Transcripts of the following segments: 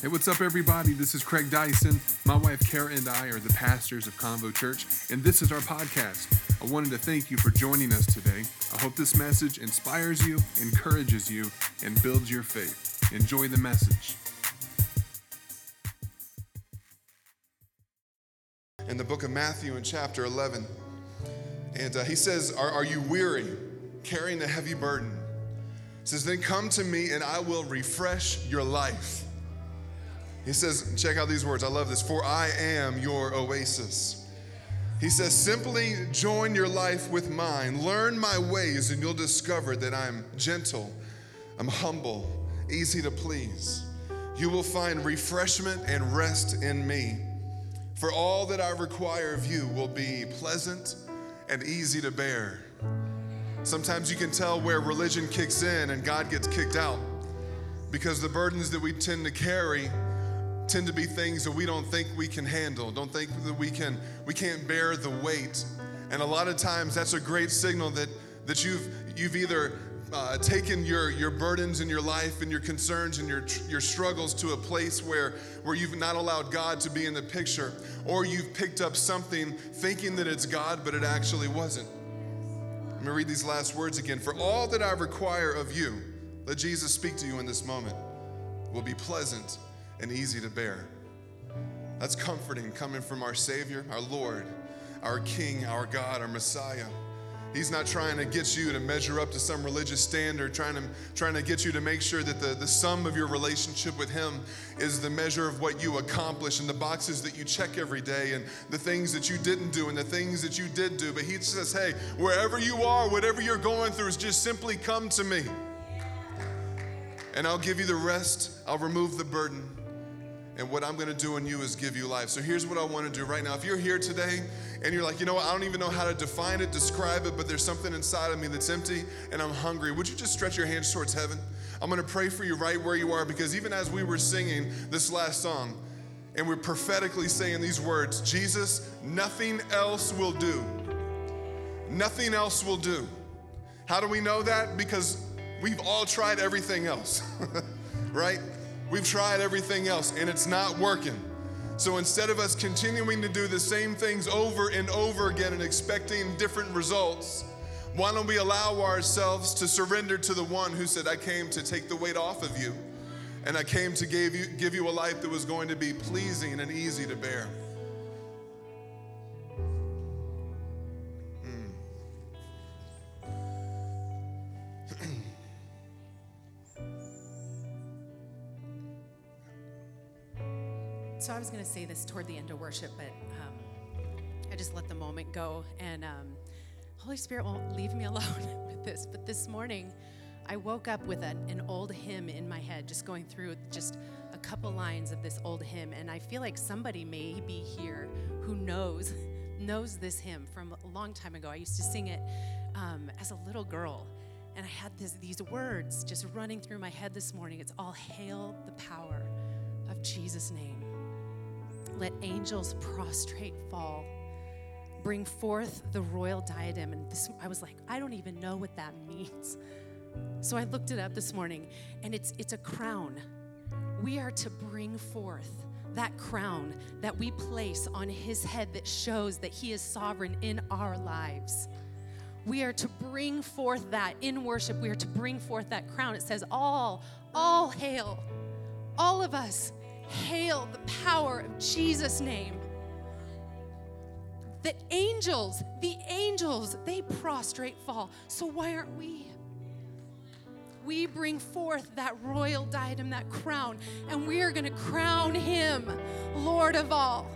Hey, what's up, everybody? This is Craig Dyson. My wife Cara and I are the pastors of Convo Church, and this is our podcast. I wanted to thank you for joining us today. I hope this message inspires you, encourages you, and builds your faith. Enjoy the message. in the book of Matthew in chapter 11. And uh, he says, are, are you weary, carrying a heavy burden? He says, Then come to me and I will refresh your life. He says, check out these words. I love this. For I am your oasis. He says, simply join your life with mine. Learn my ways, and you'll discover that I'm gentle, I'm humble, easy to please. You will find refreshment and rest in me. For all that I require of you will be pleasant and easy to bear. Sometimes you can tell where religion kicks in and God gets kicked out because the burdens that we tend to carry tend to be things that we don't think we can handle, don't think that we can we can't bear the weight. And a lot of times that's a great signal that that you've you've either uh, taken your your burdens in your life and your concerns and your your struggles to a place where where you've not allowed God to be in the picture, or you've picked up something thinking that it's God, but it actually wasn't. Let me read these last words again. For all that I require of you, let Jesus speak to you in this moment, will be pleasant and easy to bear. That's comforting coming from our Savior, our Lord, our King, our God, our Messiah. He's not trying to get you to measure up to some religious standard, trying to, trying to get you to make sure that the, the sum of your relationship with Him is the measure of what you accomplish and the boxes that you check every day and the things that you didn't do and the things that you did do. But He says, hey, wherever you are, whatever you're going through, is just simply come to me. And I'll give you the rest, I'll remove the burden. And what I'm gonna do in you is give you life. So here's what I wanna do right now. If you're here today and you're like, you know what, I don't even know how to define it, describe it, but there's something inside of me that's empty and I'm hungry, would you just stretch your hands towards heaven? I'm gonna pray for you right where you are because even as we were singing this last song, and we're prophetically saying these words Jesus, nothing else will do. Nothing else will do. How do we know that? Because we've all tried everything else, right? We've tried everything else and it's not working. So instead of us continuing to do the same things over and over again and expecting different results, why don't we allow ourselves to surrender to the one who said, I came to take the weight off of you and I came to give you, give you a life that was going to be pleasing and easy to bear. So I was going to say this toward the end of worship, but um, I just let the moment go. And um, Holy Spirit won't leave me alone with this. But this morning, I woke up with an, old hymn in my head, just going through just a couple lines of this old hymn. And I feel like somebody may be here who knows knows this hymn from a long time ago. I used to sing it um, as a little girl. And I had this, these words just running through my head this morning. It's all hail the power of Jesus' name. Let angels prostrate fall. Bring forth the royal diadem. And this, I was like, I don't even know what that means. So I looked it up this morning, and it's, it's a crown. We are to bring forth that crown that we place on his head that shows that he is sovereign in our lives. We are to bring forth that in worship. We are to bring forth that crown. It says, All, all hail, all of us hail the power of Jesus' name. The angels, the angels, they prostrate fall. So why aren't we? We bring forth that royal diadem, that crown, and we are going to crown him Lord of all.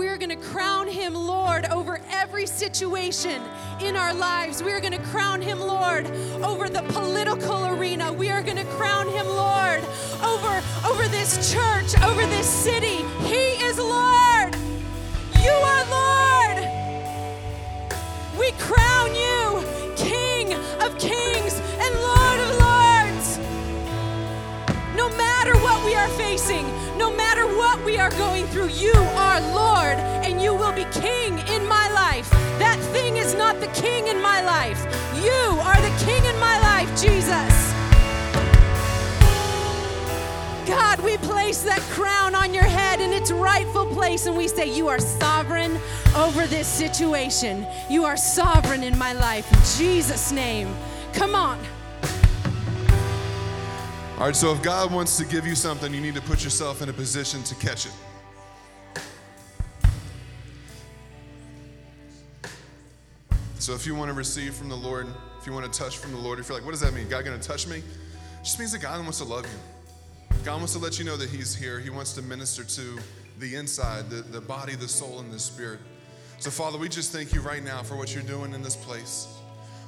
We are going to crown him Lord over every situation in our lives. We are going to crown him Lord over the political arena. We are going to crown him Lord over, over this church, over this city. He is Lord. You are Lord. We crown you King of kings and Lord of lords. No matter what we are facing, no matter what we are going through, you are Lord and you will be King in my life. That thing is not the King in my life. You are the King in my life, Jesus. God, we place that crown on your head in its rightful place and we say, You are sovereign over this situation. You are sovereign in my life. In Jesus' name. Come on. All right, so if God wants to give you something, you need to put yourself in a position to catch it. So if you want to receive from the Lord, if you want to touch from the Lord, if you're like, what does that mean? God going to touch me? It just means that God wants to love you. God wants to let you know that He's here. He wants to minister to the inside, the, the body, the soul, and the spirit. So, Father, we just thank you right now for what you're doing in this place.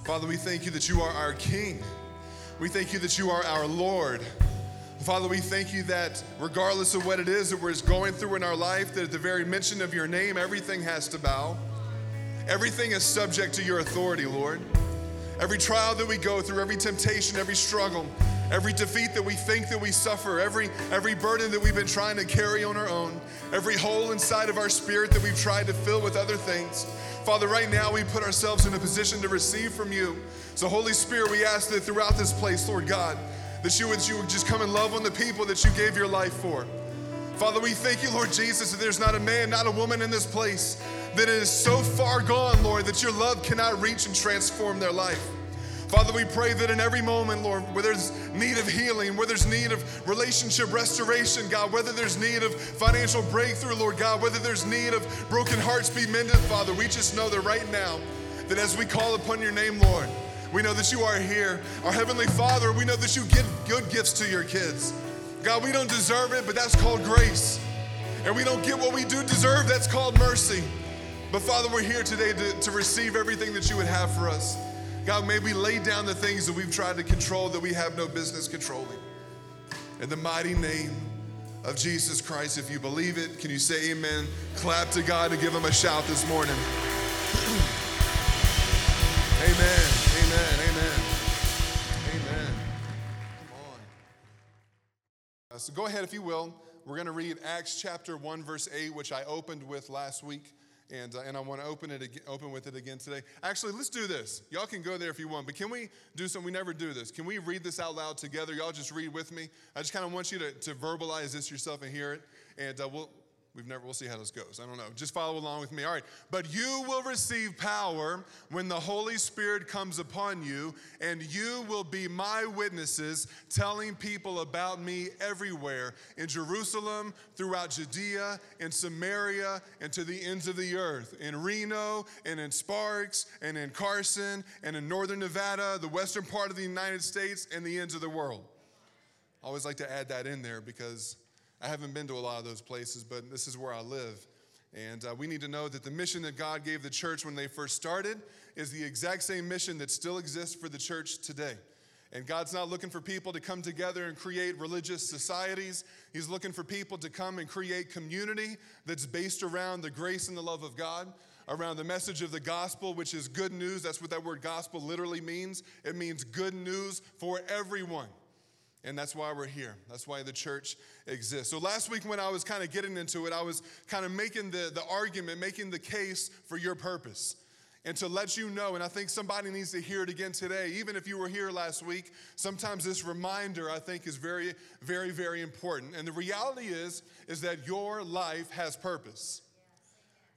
Father, we thank you that you are our King. We thank you that you are our Lord. Father, we thank you that regardless of what it is that we're going through in our life, that at the very mention of your name, everything has to bow. Everything is subject to your authority, Lord. Every trial that we go through, every temptation, every struggle, every defeat that we think that we suffer, every, every burden that we've been trying to carry on our own, every hole inside of our spirit that we've tried to fill with other things. Father, right now we put ourselves in a position to receive from you. So, Holy Spirit, we ask that throughout this place, Lord God, that you would, you would just come and love on the people that you gave your life for. Father, we thank you, Lord Jesus, that there's not a man, not a woman in this place that is so far gone, Lord, that your love cannot reach and transform their life. Father, we pray that in every moment, Lord, where there's need of healing, where there's need of relationship restoration, God, whether there's need of financial breakthrough, Lord God, whether there's need of broken hearts be mended, Father, we just know that right now, that as we call upon your name, Lord, we know that you are here. Our Heavenly Father, we know that you give good gifts to your kids. God, we don't deserve it, but that's called grace. And we don't get what we do deserve, that's called mercy. But Father, we're here today to, to receive everything that you would have for us. God, may we lay down the things that we've tried to control that we have no business controlling. In the mighty name of Jesus Christ, if you believe it, can you say amen? Clap to God and give him a shout this morning. amen, amen, amen, amen. Come on. Uh, so go ahead, if you will. We're going to read Acts chapter 1, verse 8, which I opened with last week and, uh, and I want to open it open with it again today. Actually, let's do this. Y'all can go there if you want, but can we do something? We never do this. Can we read this out loud together? Y'all just read with me. I just kind of want you to, to verbalize this yourself and hear it, and uh, we'll We've never, we'll see how this goes. I don't know. Just follow along with me. All right. But you will receive power when the Holy Spirit comes upon you, and you will be my witnesses, telling people about me everywhere in Jerusalem, throughout Judea, in Samaria, and to the ends of the earth. In Reno, and in Sparks, and in Carson, and in northern Nevada, the western part of the United States, and the ends of the world. I always like to add that in there because I haven't been to a lot of those places, but this is where I live. And uh, we need to know that the mission that God gave the church when they first started is the exact same mission that still exists for the church today. And God's not looking for people to come together and create religious societies. He's looking for people to come and create community that's based around the grace and the love of God, around the message of the gospel, which is good news. That's what that word gospel literally means. It means good news for everyone. And that's why we're here. That's why the church exists. So last week, when I was kind of getting into it, I was kind of making the, the argument, making the case for your purpose. And to let you know, and I think somebody needs to hear it again today, even if you were here last week, sometimes this reminder I think is very, very, very important. And the reality is, is that your life has purpose.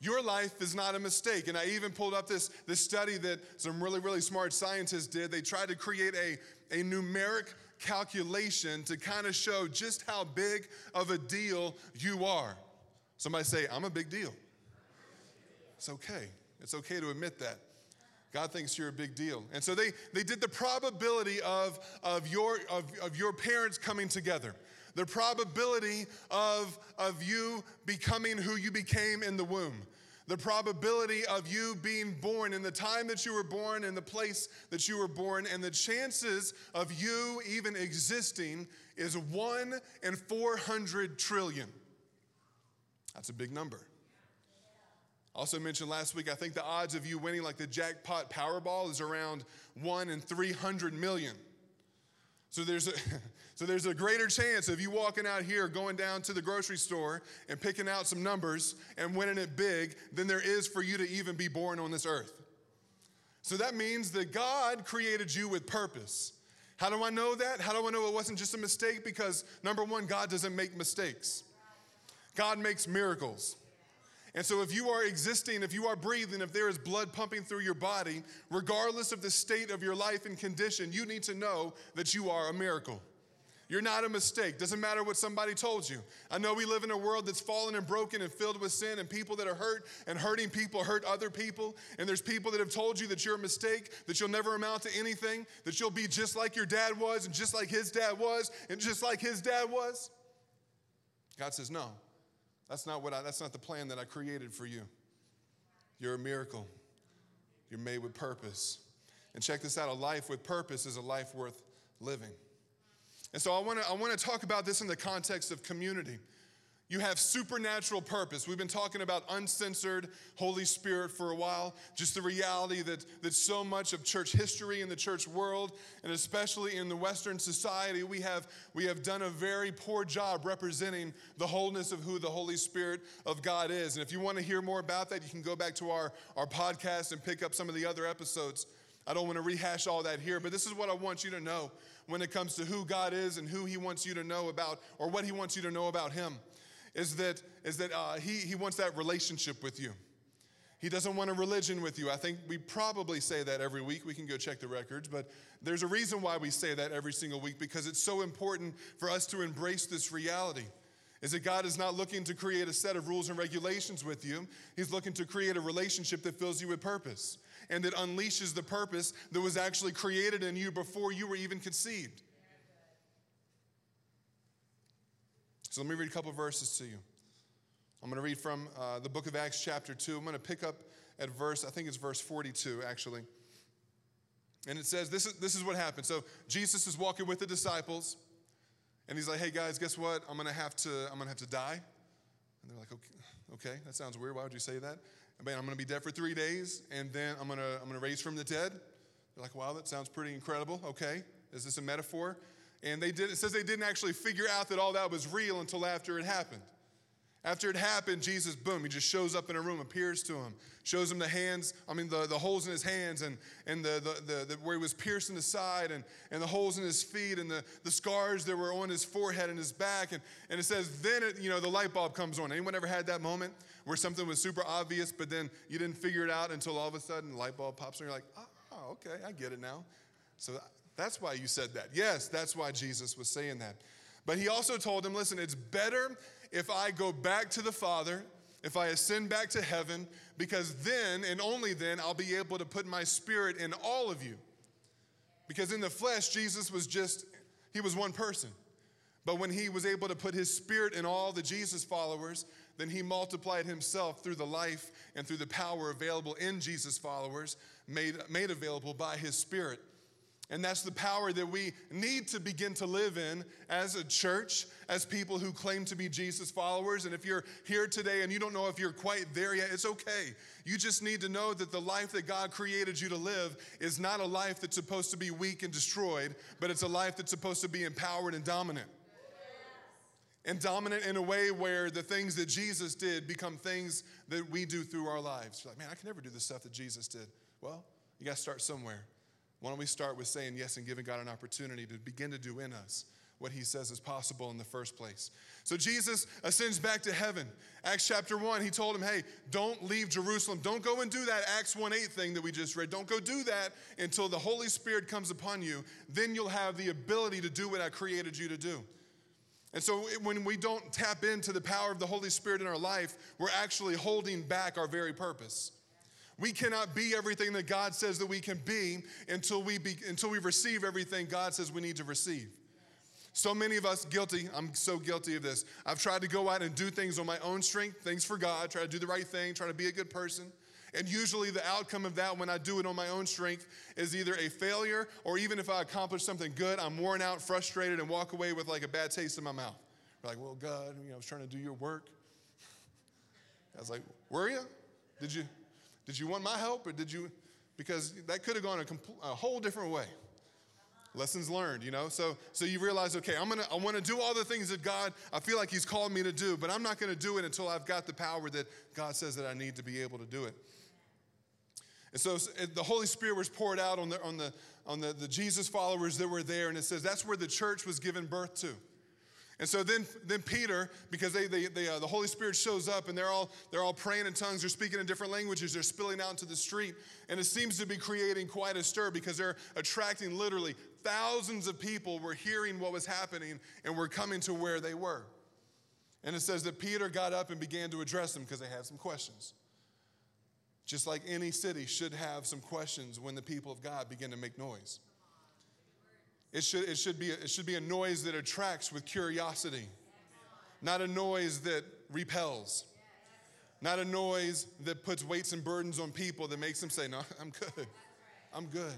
Your life is not a mistake. And I even pulled up this, this study that some really, really smart scientists did. They tried to create a, a numeric calculation to kind of show just how big of a deal you are. Somebody say, I'm a big deal. It's okay. It's okay to admit that. God thinks you're a big deal. And so they, they did the probability of, of, your, of, of your parents coming together, the probability of, of you becoming who you became in the womb the probability of you being born in the time that you were born, in the place that you were born, and the chances of you even existing is 1 in 400 trillion. That's a big number. Also mentioned last week, I think the odds of you winning like the jackpot Powerball is around 1 in 300 million. So there's a So there's a greater chance of you walking out here, going down to the grocery store and picking out some numbers and winning it big than there is for you to even be born on this earth. So that means that God created you with purpose. How do I know that? How do I know it wasn't just a mistake? Because number one, God doesn't make mistakes, God makes miracles. And so, if you are existing, if you are breathing, if there is blood pumping through your body, regardless of the state of your life and condition, you need to know that you are a miracle. You're not a mistake. Doesn't matter what somebody told you. I know we live in a world that's fallen and broken and filled with sin, and people that are hurt and hurting people hurt other people. And there's people that have told you that you're a mistake, that you'll never amount to anything, that you'll be just like your dad was, and just like his dad was, and just like his dad was. God says, No, that's not what I, that's not the plan that I created for you. You're a miracle. You're made with purpose. And check this out a life with purpose is a life worth living. And so I want to I want to talk about this in the context of community. You have supernatural purpose. We've been talking about uncensored Holy Spirit for a while. Just the reality that, that so much of church history in the church world, and especially in the Western society, we have, we have done a very poor job representing the wholeness of who the Holy Spirit of God is. And if you want to hear more about that, you can go back to our, our podcast and pick up some of the other episodes. I don't want to rehash all that here, but this is what I want you to know when it comes to who God is and who He wants you to know about, or what He wants you to know about Him is that, is that uh, he, he wants that relationship with you. He doesn't want a religion with you. I think we probably say that every week. We can go check the records, but there's a reason why we say that every single week because it's so important for us to embrace this reality. Is that God is not looking to create a set of rules and regulations with you. He's looking to create a relationship that fills you with purpose and that unleashes the purpose that was actually created in you before you were even conceived. So let me read a couple verses to you. I'm going to read from uh, the book of Acts, chapter 2. I'm going to pick up at verse, I think it's verse 42, actually. And it says, this is, this is what happened. So Jesus is walking with the disciples, and he's like, hey guys, guess what? I'm going to have to, I'm going to have to die. And they're like, okay, okay, that sounds weird. Why would you say that? Man, I'm going to be dead for three days, and then I'm going to, I'm going to raise from the dead. They're like, wow, that sounds pretty incredible. Okay, is this a metaphor? And they did, it says they didn't actually figure out that all that was real until after it happened. After it happened, Jesus, boom, he just shows up in a room, appears to him, shows him the hands, I mean, the, the holes in his hands and, and the, the, the, the where he was pierced in the side and, and the holes in his feet and the, the scars that were on his forehead and his back. And, and it says, then, it, you know, the light bulb comes on. Anyone ever had that moment where something was super obvious, but then you didn't figure it out until all of a sudden the light bulb pops on? You're like, ah, oh, okay, I get it now. So that's why you said that. Yes, that's why Jesus was saying that. But he also told him, listen, it's better if I go back to the Father, if I ascend back to heaven, because then and only then I'll be able to put my spirit in all of you. Because in the flesh, Jesus was just, he was one person. But when he was able to put his spirit in all the Jesus followers, then he multiplied himself through the life and through the power available in Jesus followers, made, made available by his spirit. And that's the power that we need to begin to live in as a church, as people who claim to be Jesus followers. And if you're here today and you don't know if you're quite there yet, it's okay. You just need to know that the life that God created you to live is not a life that's supposed to be weak and destroyed, but it's a life that's supposed to be empowered and dominant. And dominant in a way where the things that Jesus did become things that we do through our lives. You're like, man, I can never do the stuff that Jesus did. Well, you got to start somewhere. Why don't we start with saying yes and giving God an opportunity to begin to do in us what he says is possible in the first place. So Jesus ascends back to heaven. Acts chapter 1, he told him, "Hey, don't leave Jerusalem. Don't go and do that Acts one eight thing that we just read. Don't go do that until the Holy Spirit comes upon you. Then you'll have the ability to do what I created you to do." And so when we don't tap into the power of the Holy Spirit in our life, we're actually holding back our very purpose. We cannot be everything that God says that we can be until we, be, until we receive everything God says we need to receive. So many of us guilty. I'm so guilty of this. I've tried to go out and do things on my own strength, things for God, try to do the right thing, try to be a good person. And usually the outcome of that when I do it on my own strength is either a failure or even if I accomplish something good, I'm worn out, frustrated, and walk away with like a bad taste in my mouth. like, well, God, you know, I was trying to do your work. I was like, were you? Did you? Did you want my help or did you? Because that could have gone a, compl- a whole different way. Lessons learned, you know? So, so you realize, okay, I'm gonna, I wanna do all the things that God, I feel like He's called me to do, but I'm not gonna do it until I've got the power that God says that I need to be able to do it. And so the Holy Spirit was poured out on the, on the, on the, the Jesus followers that were there, and it says that's where the church was given birth to. And so then, then Peter, because they, they, they uh, the Holy Spirit shows up and they're all, they're all praying in tongues, they're speaking in different languages, they're spilling out into the street. And it seems to be creating quite a stir because they're attracting literally thousands of people were hearing what was happening and were coming to where they were. And it says that Peter got up and began to address them because they had some questions. Just like any city should have some questions when the people of God begin to make noise. It should, it should, be, it should be a noise that attracts with curiosity, not a noise that repels, not a noise that puts weights and burdens on people that makes them say, No, I'm good. I'm good.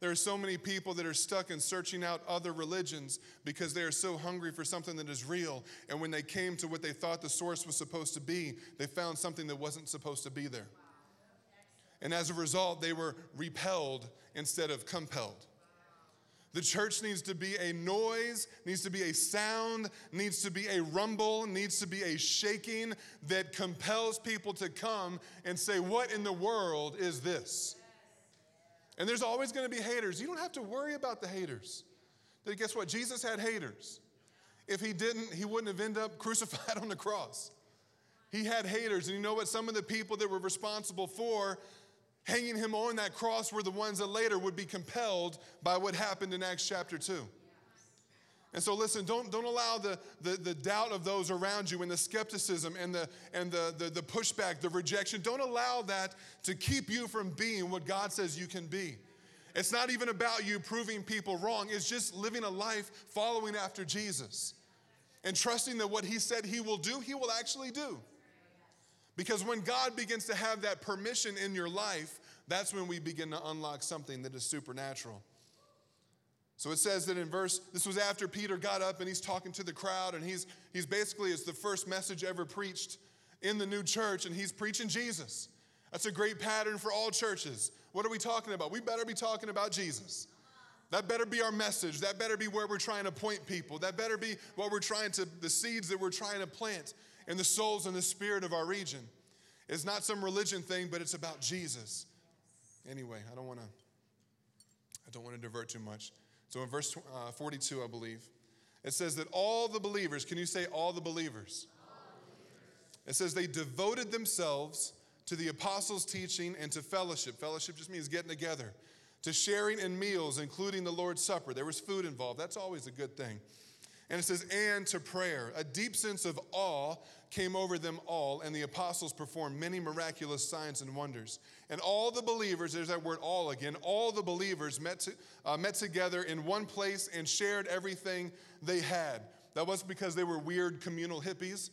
There are so many people that are stuck in searching out other religions because they are so hungry for something that is real. And when they came to what they thought the source was supposed to be, they found something that wasn't supposed to be there. And as a result, they were repelled instead of compelled. The church needs to be a noise, needs to be a sound, needs to be a rumble, needs to be a shaking that compels people to come and say, What in the world is this? And there's always going to be haters. You don't have to worry about the haters. Guess what? Jesus had haters. If he didn't, he wouldn't have ended up crucified on the cross. He had haters. And you know what? Some of the people that were responsible for hanging him on that cross were the ones that later would be compelled by what happened in Acts chapter 2. And so, listen, don't, don't allow the, the, the doubt of those around you and the skepticism and, the, and the, the, the pushback, the rejection, don't allow that to keep you from being what God says you can be. It's not even about you proving people wrong, it's just living a life following after Jesus and trusting that what He said He will do, He will actually do. Because when God begins to have that permission in your life, that's when we begin to unlock something that is supernatural. So it says that in verse, this was after Peter got up and he's talking to the crowd, and he's, he's basically, it's the first message ever preached in the new church, and he's preaching Jesus. That's a great pattern for all churches. What are we talking about? We better be talking about Jesus. That better be our message. That better be where we're trying to point people. That better be what we're trying to, the seeds that we're trying to plant in the souls and the spirit of our region. It's not some religion thing, but it's about Jesus. Anyway, I don't want to I don't want to divert too much. So in verse uh, 42, I believe, it says that all the believers, can you say all the believers? All believers. It says they devoted themselves to the apostles' teaching and to fellowship. Fellowship just means getting together, to sharing in meals, including the Lord's Supper. There was food involved. That's always a good thing. And it says, and to prayer. A deep sense of awe came over them all, and the apostles performed many miraculous signs and wonders. And all the believers, there's that word all again, all the believers met, to, uh, met together in one place and shared everything they had. That wasn't because they were weird communal hippies,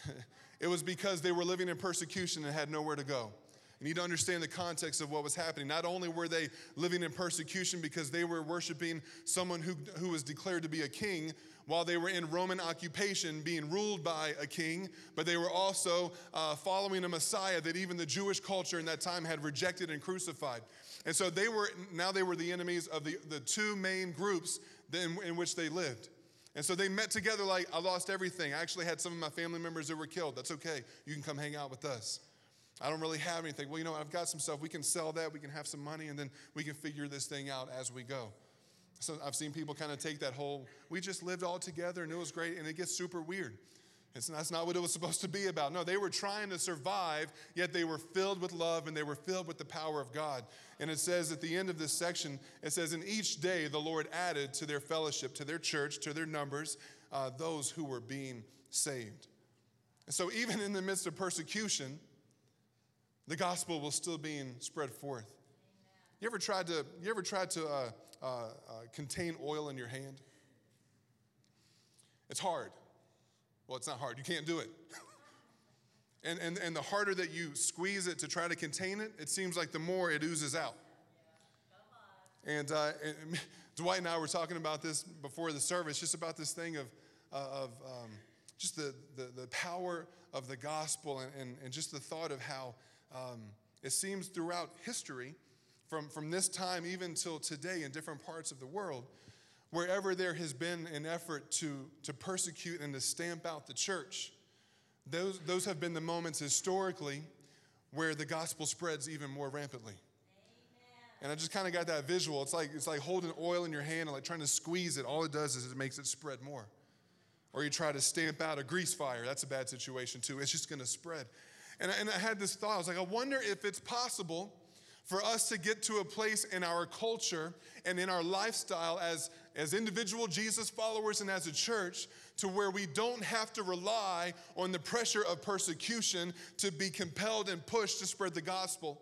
it was because they were living in persecution and had nowhere to go. You need to understand the context of what was happening. Not only were they living in persecution because they were worshiping someone who, who was declared to be a king while they were in Roman occupation, being ruled by a king, but they were also uh, following a Messiah that even the Jewish culture in that time had rejected and crucified. And so they were, now they were the enemies of the, the two main groups in, in which they lived. And so they met together like, I lost everything. I actually had some of my family members that were killed. That's okay. You can come hang out with us. I don't really have anything. Well, you know, I've got some stuff. We can sell that, we can have some money, and then we can figure this thing out as we go. So I've seen people kind of take that whole, we just lived all together and it was great, and it gets super weird. It's, that's not what it was supposed to be about. No, they were trying to survive, yet they were filled with love and they were filled with the power of God. And it says at the end of this section, it says, In each day the Lord added to their fellowship, to their church, to their numbers, uh, those who were being saved. And so even in the midst of persecution, the gospel was still being spread forth. You ever tried to, you ever tried to uh, uh, uh, contain oil in your hand? It's hard. Well, it's not hard. You can't do it. and, and, and the harder that you squeeze it to try to contain it, it seems like the more it oozes out. And, uh, and Dwight and I were talking about this before the service, just about this thing of, uh, of um, just the, the, the, power of the gospel and, and, and just the thought of how um, it seems throughout history, from, from this time even till today in different parts of the world, wherever there has been an effort to, to persecute and to stamp out the church, those, those have been the moments historically where the gospel spreads even more rampantly. And I just kind of got that visual. It's like it's like holding oil in your hand and like trying to squeeze it. All it does is it makes it spread more. Or you try to stamp out a grease fire. That's a bad situation too. It's just going to spread. And I, and I had this thought. I was like, I wonder if it's possible for us to get to a place in our culture and in our lifestyle as, as individual Jesus followers and as a church to where we don't have to rely on the pressure of persecution to be compelled and pushed to spread the gospel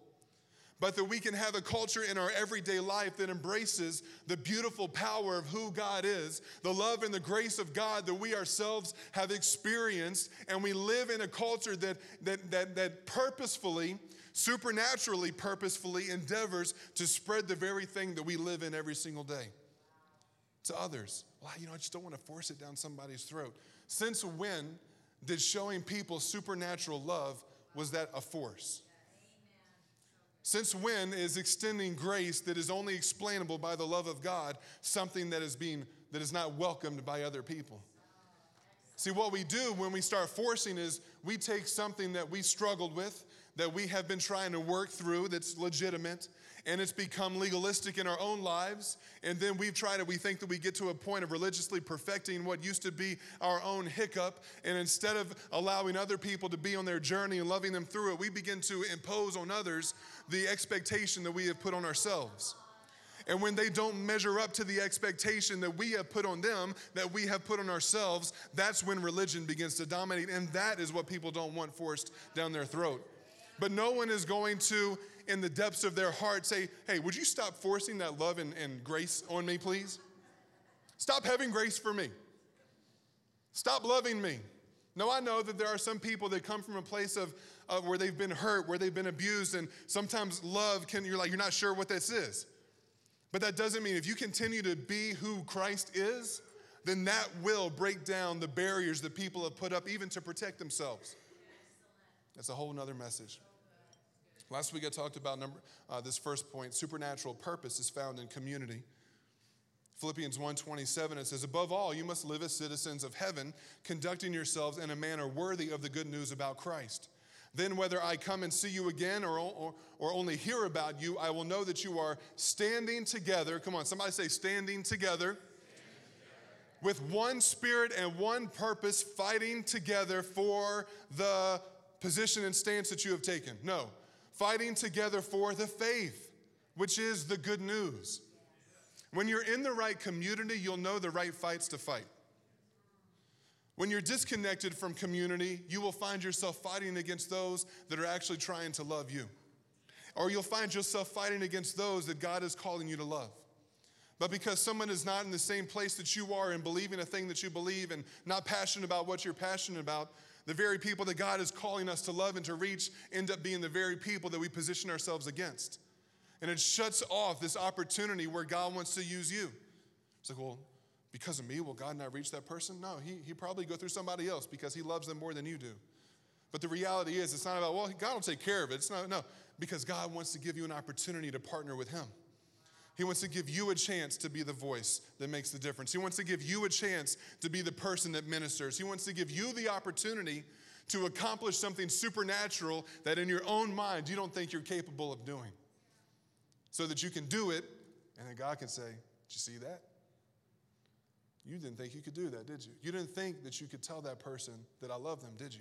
but that we can have a culture in our everyday life that embraces the beautiful power of who God is, the love and the grace of God that we ourselves have experienced, and we live in a culture that, that, that, that purposefully, supernaturally, purposefully endeavors to spread the very thing that we live in every single day to others. Well, you know, I just don't want to force it down somebody's throat. Since when did showing people supernatural love was that a force? Since when is extending grace that is only explainable by the love of God something that is being that is not welcomed by other people? See, what we do when we start forcing is we take something that we struggled with, that we have been trying to work through, that's legitimate, and it's become legalistic in our own lives. And then we've tried it, we think that we get to a point of religiously perfecting what used to be our own hiccup. And instead of allowing other people to be on their journey and loving them through it, we begin to impose on others the expectation that we have put on ourselves. And when they don't measure up to the expectation that we have put on them, that we have put on ourselves, that's when religion begins to dominate. And that is what people don't want forced down their throat. But no one is going to, in the depths of their heart, say, Hey, would you stop forcing that love and, and grace on me, please? Stop having grace for me. Stop loving me. No, I know that there are some people that come from a place of, of where they've been hurt, where they've been abused, and sometimes love can, you're like, you're not sure what this is. But that doesn't mean if you continue to be who Christ is, then that will break down the barriers that people have put up even to protect themselves. That's a whole nother message. Last week I talked about number, uh, this first point supernatural purpose is found in community. Philippians 1:27 it says above all you must live as citizens of heaven conducting yourselves in a manner worthy of the good news about Christ. Then whether I come and see you again or, or, or only hear about you I will know that you are standing together come on somebody say standing together with one spirit and one purpose fighting together for the position and stance that you have taken. No, fighting together for the faith, which is the good news. When you're in the right community, you'll know the right fights to fight. When you're disconnected from community, you will find yourself fighting against those that are actually trying to love you. Or you'll find yourself fighting against those that God is calling you to love. But because someone is not in the same place that you are and believing a thing that you believe and not passionate about what you're passionate about, the very people that God is calling us to love and to reach end up being the very people that we position ourselves against. And it shuts off this opportunity where God wants to use you. It's like, well, because of me, will God not reach that person? No, he, he probably go through somebody else because he loves them more than you do. But the reality is, it's not about, well, God will take care of it. It's not, no, because God wants to give you an opportunity to partner with Him. He wants to give you a chance to be the voice that makes the difference. He wants to give you a chance to be the person that ministers. He wants to give you the opportunity to accomplish something supernatural that in your own mind you don't think you're capable of doing. So that you can do it, and then God can say, Did you see that? You didn't think you could do that, did you? You didn't think that you could tell that person that I love them, did you?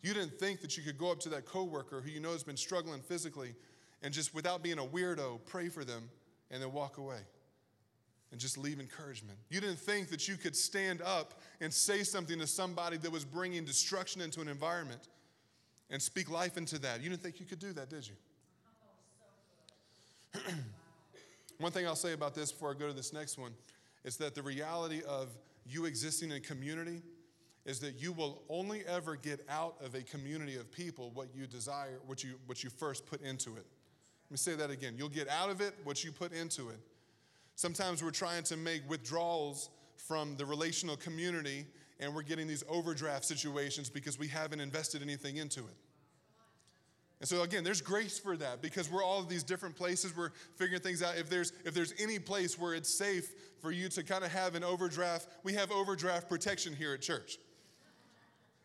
You didn't think that you could go up to that coworker who you know has been struggling physically and just without being a weirdo, pray for them and then walk away and just leave encouragement. You didn't think that you could stand up and say something to somebody that was bringing destruction into an environment and speak life into that. You didn't think you could do that, did you? one thing I'll say about this before I go to this next one is that the reality of you existing in community is that you will only ever get out of a community of people what you desire, what you, what you first put into it. Let me say that again. You'll get out of it what you put into it. Sometimes we're trying to make withdrawals from the relational community and we're getting these overdraft situations because we haven't invested anything into it. And so again, there's grace for that because we're all these different places. We're figuring things out. If there's if there's any place where it's safe for you to kind of have an overdraft, we have overdraft protection here at church.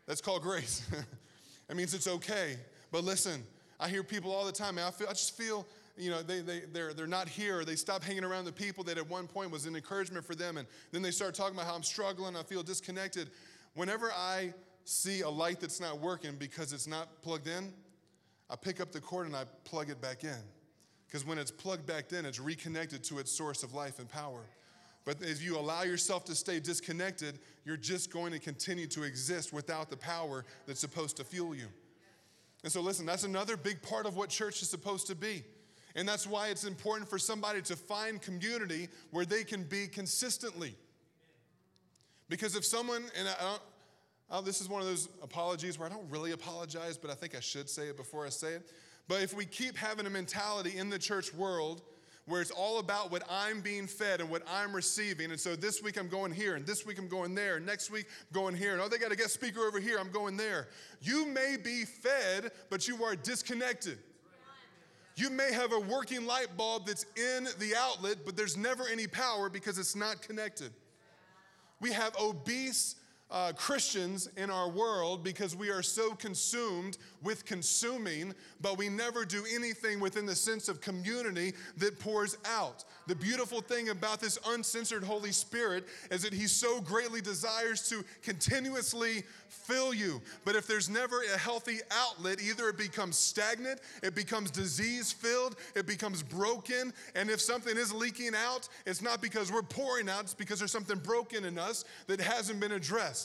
That's called grace. it means it's okay. But listen, I hear people all the time, man, I, feel, I just feel you know, they, they, they're, they're not here, they stop hanging around the people that at one point was an encouragement for them, and then they start talking about how I'm struggling, I feel disconnected. Whenever I see a light that's not working because it's not plugged in, I pick up the cord and I plug it back in. Because when it's plugged back in, it's reconnected to its source of life and power. But if you allow yourself to stay disconnected, you're just going to continue to exist without the power that's supposed to fuel you. And so, listen, that's another big part of what church is supposed to be. And that's why it's important for somebody to find community where they can be consistently. Because if someone, and I don't, oh, this is one of those apologies where I don't really apologize, but I think I should say it before I say it. But if we keep having a mentality in the church world where it's all about what I'm being fed and what I'm receiving. And so this week I'm going here, and this week I'm going there, and next week I'm going here, and oh, they got a guest speaker over here, I'm going there. You may be fed, but you are disconnected. You may have a working light bulb that's in the outlet, but there's never any power because it's not connected. We have obese uh, Christians in our world because we are so consumed with consuming, but we never do anything within the sense of community that pours out. The beautiful thing about this uncensored Holy Spirit is that He so greatly desires to continuously fill you. But if there's never a healthy outlet, either it becomes stagnant, it becomes disease filled, it becomes broken. And if something is leaking out, it's not because we're pouring out, it's because there's something broken in us that hasn't been addressed.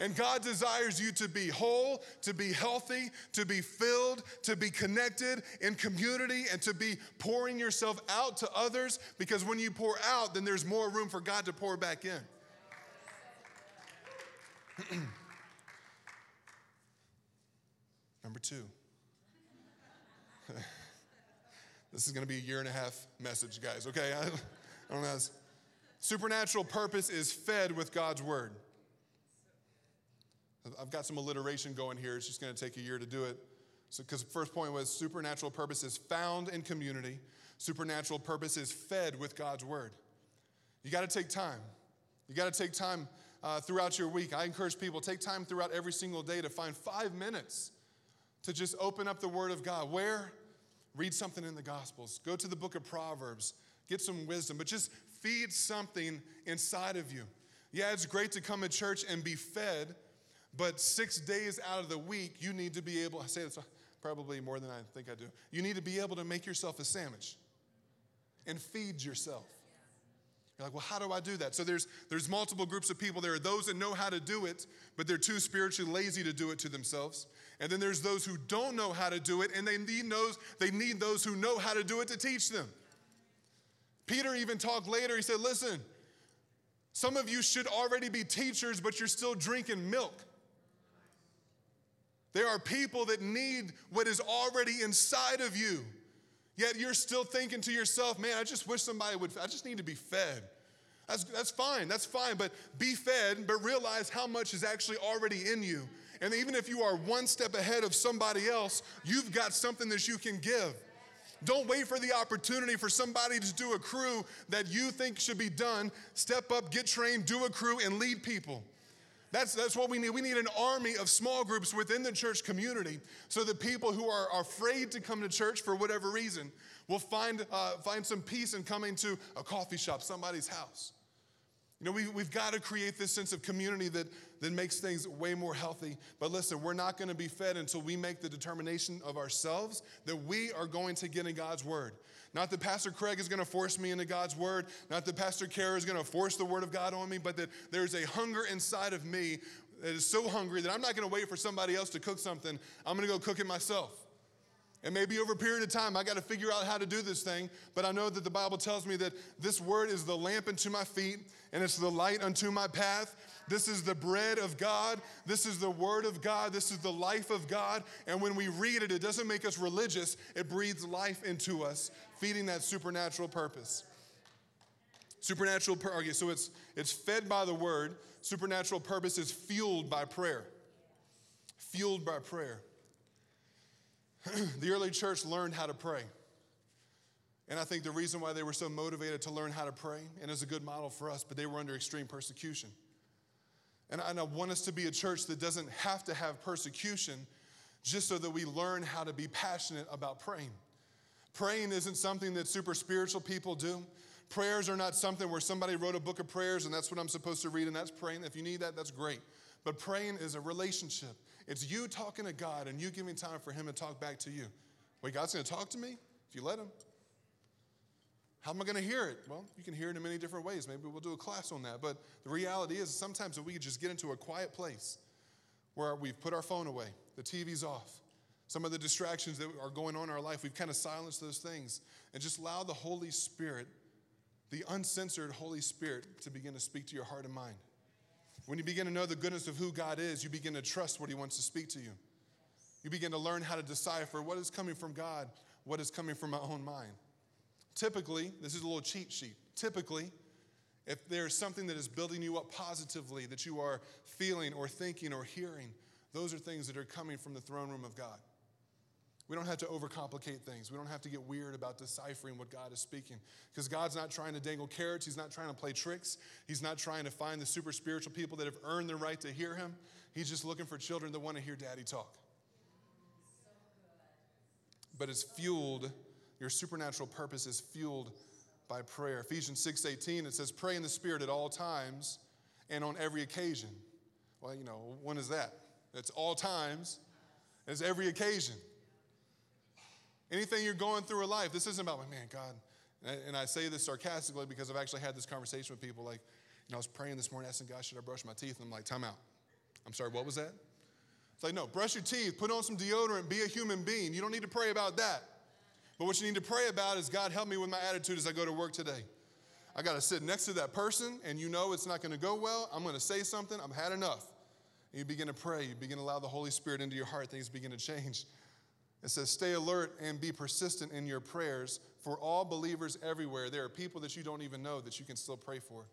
And God desires you to be whole, to be healthy, to be filled, to be connected in community, and to be pouring yourself out to others because when you pour out, then there's more room for God to pour back in. Number two. this is going to be a year and a half message, guys, okay? I, don't know. Supernatural purpose is fed with God's word. I've got some alliteration going here. It's just going to take a year to do it. So, because first point was supernatural purpose is found in community. Supernatural purpose is fed with God's word. You got to take time. You got to take time uh, throughout your week. I encourage people take time throughout every single day to find five minutes to just open up the Word of God. Where? Read something in the Gospels. Go to the book of Proverbs. Get some wisdom, but just feed something inside of you. Yeah, it's great to come to church and be fed, but six days out of the week, you need to be able, I say this probably more than I think I do, you need to be able to make yourself a sandwich and feed yourself. You're like, well, how do I do that? So there's there's multiple groups of people. There are those that know how to do it, but they're too spiritually lazy to do it to themselves. And then there's those who don't know how to do it, and they need those, they need those who know how to do it to teach them. Peter even talked later, he said, Listen, some of you should already be teachers, but you're still drinking milk. There are people that need what is already inside of you. Yet you're still thinking to yourself, man, I just wish somebody would, I just need to be fed. That's, that's fine, that's fine, but be fed, but realize how much is actually already in you. And even if you are one step ahead of somebody else, you've got something that you can give. Don't wait for the opportunity for somebody to do a crew that you think should be done. Step up, get trained, do a crew, and lead people. That's, that's what we need. We need an army of small groups within the church community so that people who are afraid to come to church for whatever reason will find, uh, find some peace in coming to a coffee shop, somebody's house. You know, we, we've got to create this sense of community that, that makes things way more healthy. But listen, we're not going to be fed until we make the determination of ourselves that we are going to get in God's word. Not that Pastor Craig is going to force me into God's word, not that Pastor Cara is going to force the word of God on me, but that there's a hunger inside of me that is so hungry that I'm not going to wait for somebody else to cook something. I'm going to go cook it myself. And maybe over a period of time, I got to figure out how to do this thing. But I know that the Bible tells me that this word is the lamp unto my feet and it's the light unto my path. This is the bread of God. This is the word of God. This is the life of God. And when we read it, it doesn't make us religious, it breathes life into us, feeding that supernatural purpose. Supernatural, okay, so it's, it's fed by the word. Supernatural purpose is fueled by prayer. Fueled by prayer. the early church learned how to pray. And I think the reason why they were so motivated to learn how to pray, and is a good model for us, but they were under extreme persecution. And I, want us to be a church that doesn't have to have persecution just so that we learn how to be passionate about praying. Praying isn't something that super spiritual people do. Prayers are not something where somebody wrote a book of prayers and that's what I'm supposed to read and that's praying. If you need that, that's great. But praying is a relationship. It's you talking to God and you giving time for Him to talk back to you. Wait, God's going to talk to me if you let Him. How am I going to hear it? Well, you can hear it in many different ways. Maybe we'll do a class on that. But the reality is, sometimes if we just get into a quiet place where we've put our phone away, the TV's off, some of the distractions that are going on in our life, we've kind of silenced those things and just allow the Holy Spirit, the uncensored Holy Spirit, to begin to speak to your heart and mind. When you begin to know the goodness of who God is, you begin to trust what He wants to speak to you. You begin to learn how to decipher what is coming from God, what is coming from my own mind. Typically, this is a little cheat sheet. Typically, if there's something that is building you up positively that you are feeling or thinking or hearing, those are things that are coming from the throne room of God. We don't have to overcomplicate things. We don't have to get weird about deciphering what God is speaking. Because God's not trying to dangle carrots. He's not trying to play tricks. He's not trying to find the super spiritual people that have earned the right to hear Him. He's just looking for children that want to hear Daddy talk. But it's fueled your supernatural purpose is fueled by prayer. Ephesians 6:18 it says pray in the spirit at all times and on every occasion. Well, you know, when is that? It's all times. It's every occasion. Anything you're going through in life, this isn't about, my man, God. And I say this sarcastically because I've actually had this conversation with people. Like, you know, I was praying this morning, asking God, should I brush my teeth? And I'm like, time out. I'm sorry, what was that? It's like, no, brush your teeth, put on some deodorant, be a human being. You don't need to pray about that. But what you need to pray about is God, help me with my attitude as I go to work today. I got to sit next to that person, and you know it's not going to go well. I'm going to say something. I've had enough. And you begin to pray. You begin to allow the Holy Spirit into your heart. Things begin to change. It says, Stay alert and be persistent in your prayers for all believers everywhere. There are people that you don't even know that you can still pray for.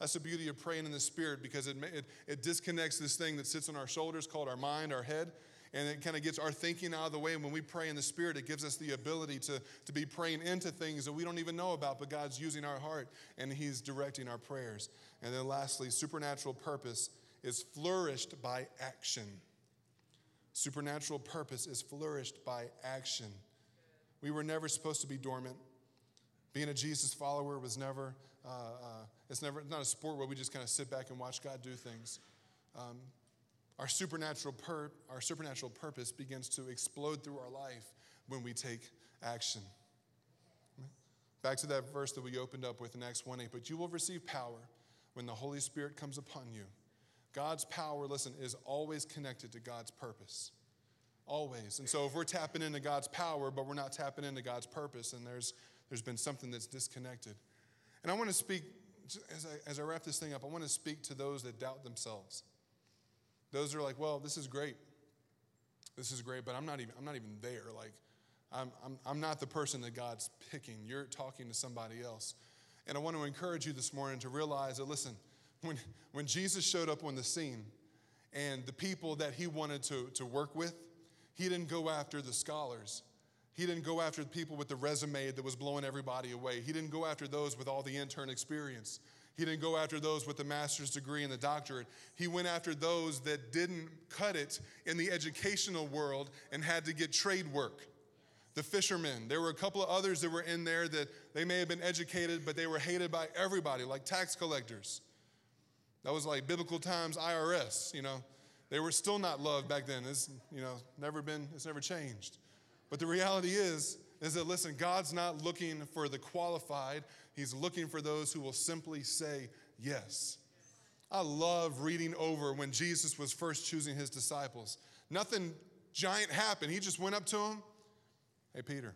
That's the beauty of praying in the Spirit because it, it, it disconnects this thing that sits on our shoulders called our mind, our head, and it kind of gets our thinking out of the way. And when we pray in the Spirit, it gives us the ability to, to be praying into things that we don't even know about, but God's using our heart and He's directing our prayers. And then lastly, supernatural purpose is flourished by action. Supernatural purpose is flourished by action. We were never supposed to be dormant. Being a Jesus follower was never, uh, uh, it's never, not a sport where we just kind of sit back and watch God do things. Um, our supernatural, pur- our supernatural purpose begins to explode through our life when we take action. Back to that verse that we opened up with in Acts 1 8. But you will receive power when the Holy Spirit comes upon you. God's power, listen, is always connected to God's purpose. Always. And so if we're tapping into God's power, but we're not tapping into God's purpose, and there's, there's been something that's disconnected. And I want to speak, as I, as I wrap this thing up, I want to speak to those that doubt themselves. Those are like, well, this is great. This is great, but I'm not even, I'm not even there. Like, I'm, I'm, I'm not the person that God's picking. You're talking to somebody else. And I want to encourage you this morning to realize that, listen, when, when Jesus showed up on the scene and the people that he wanted to, to work with, he didn't go after the scholars. He didn't go after the people with the resume that was blowing everybody away. He didn't go after those with all the intern experience. He didn't go after those with the master's degree and the doctorate. He went after those that didn't cut it in the educational world and had to get trade work. The fishermen. There were a couple of others that were in there that they may have been educated, but they were hated by everybody, like tax collectors. That was like biblical times IRS, you know. They were still not loved back then. It's, you know, never been, it's never changed. But the reality is, is that listen, God's not looking for the qualified, He's looking for those who will simply say yes. I love reading over when Jesus was first choosing his disciples. Nothing giant happened. He just went up to him. Hey, Peter.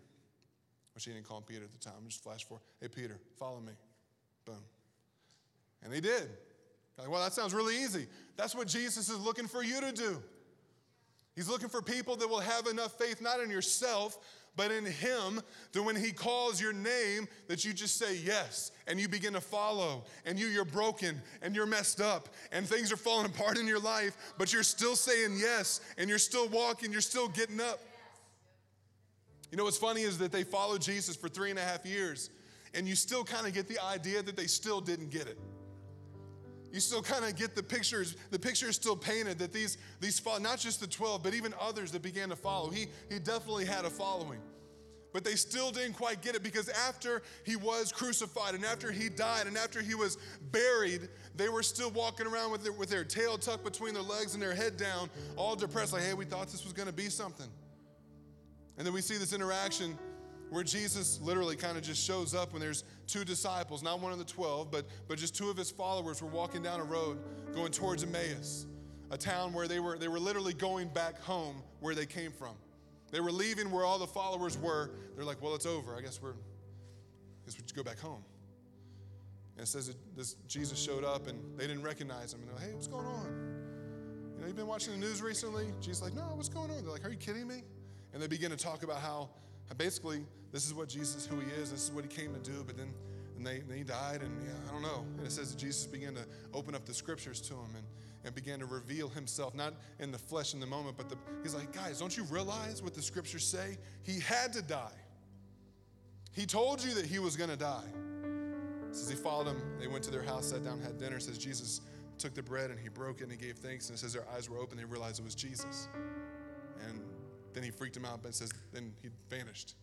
Which he didn't call him Peter at the time. Just flash forward. Hey, Peter, follow me. Boom. And they did. Like, well, that sounds really easy. That's what Jesus is looking for you to do. He's looking for people that will have enough faith, not in yourself, but in him that when he calls your name that you just say yes and you begin to follow and you you're broken and you're messed up and things are falling apart in your life but you're still saying yes and you're still walking you're still getting up you know what's funny is that they followed jesus for three and a half years and you still kind of get the idea that they still didn't get it you still kind of get the pictures, the picture is still painted that these, these, not just the 12, but even others that began to follow. He, he definitely had a following. But they still didn't quite get it because after he was crucified and after he died and after he was buried, they were still walking around with their, with their tail tucked between their legs and their head down, all depressed, like, hey, we thought this was going to be something. And then we see this interaction where Jesus literally kind of just shows up when there's two disciples, not one of the 12, but, but just two of his followers were walking down a road going towards Emmaus, a town where they were, they were literally going back home where they came from. They were leaving where all the followers were. They're like, well, it's over. I guess we're, I guess we just go back home. And it says that this Jesus showed up and they didn't recognize him. And they're like, hey, what's going on? You know, you've been watching the news recently? Jesus like, no, what's going on? They're like, are you kidding me? And they begin to talk about how basically this is what Jesus, who he is, this is what he came to do, but then and they, then he died, and yeah, I don't know. And it says that Jesus began to open up the scriptures to him and, and began to reveal himself, not in the flesh in the moment, but the, he's like, guys, don't you realize what the scriptures say? He had to die. He told you that he was going to die. Says he followed him. They went to their house, sat down, had dinner. Says Jesus took the bread and he broke it and he gave thanks. And it says their eyes were open. They realized it was Jesus. And then he freaked them out, but it says then he vanished.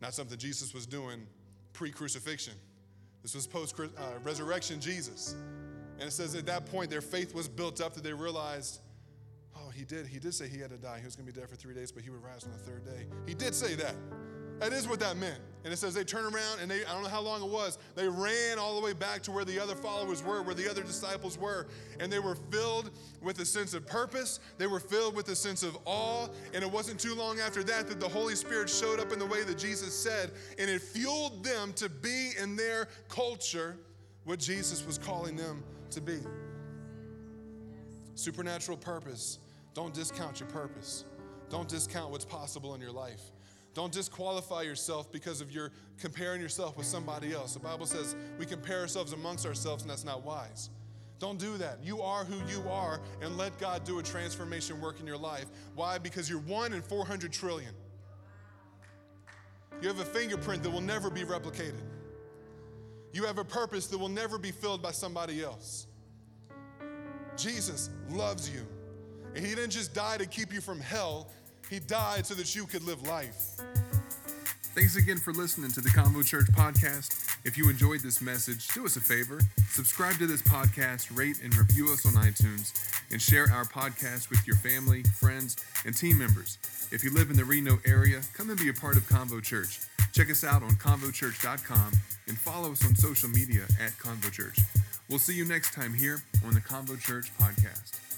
Not something Jesus was doing pre crucifixion. This was post uh, resurrection Jesus. And it says at that point, their faith was built up that they realized, oh, he did. He did say he had to die. He was going to be dead for three days, but he would rise on the third day. He did say that. That is what that meant. And it says they turn around and they, I don't know how long it was, they ran all the way back to where the other followers were, where the other disciples were. And they were filled with a sense of purpose. They were filled with a sense of awe. And it wasn't too long after that that the Holy Spirit showed up in the way that Jesus said. And it fueled them to be in their culture what Jesus was calling them to be. Supernatural purpose. Don't discount your purpose. Don't discount what's possible in your life. Don't disqualify yourself because of your comparing yourself with somebody else. The Bible says we compare ourselves amongst ourselves, and that's not wise. Don't do that. You are who you are, and let God do a transformation work in your life. Why? Because you're one in 400 trillion. You have a fingerprint that will never be replicated. You have a purpose that will never be filled by somebody else. Jesus loves you. And He didn't just die to keep you from hell, he died so that you could live life. Thanks again for listening to the Convo Church podcast. If you enjoyed this message, do us a favor subscribe to this podcast, rate and review us on iTunes, and share our podcast with your family, friends, and team members. If you live in the Reno area, come and be a part of Convo Church. Check us out on convochurch.com and follow us on social media at Convo Church. We'll see you next time here on the Convo Church podcast.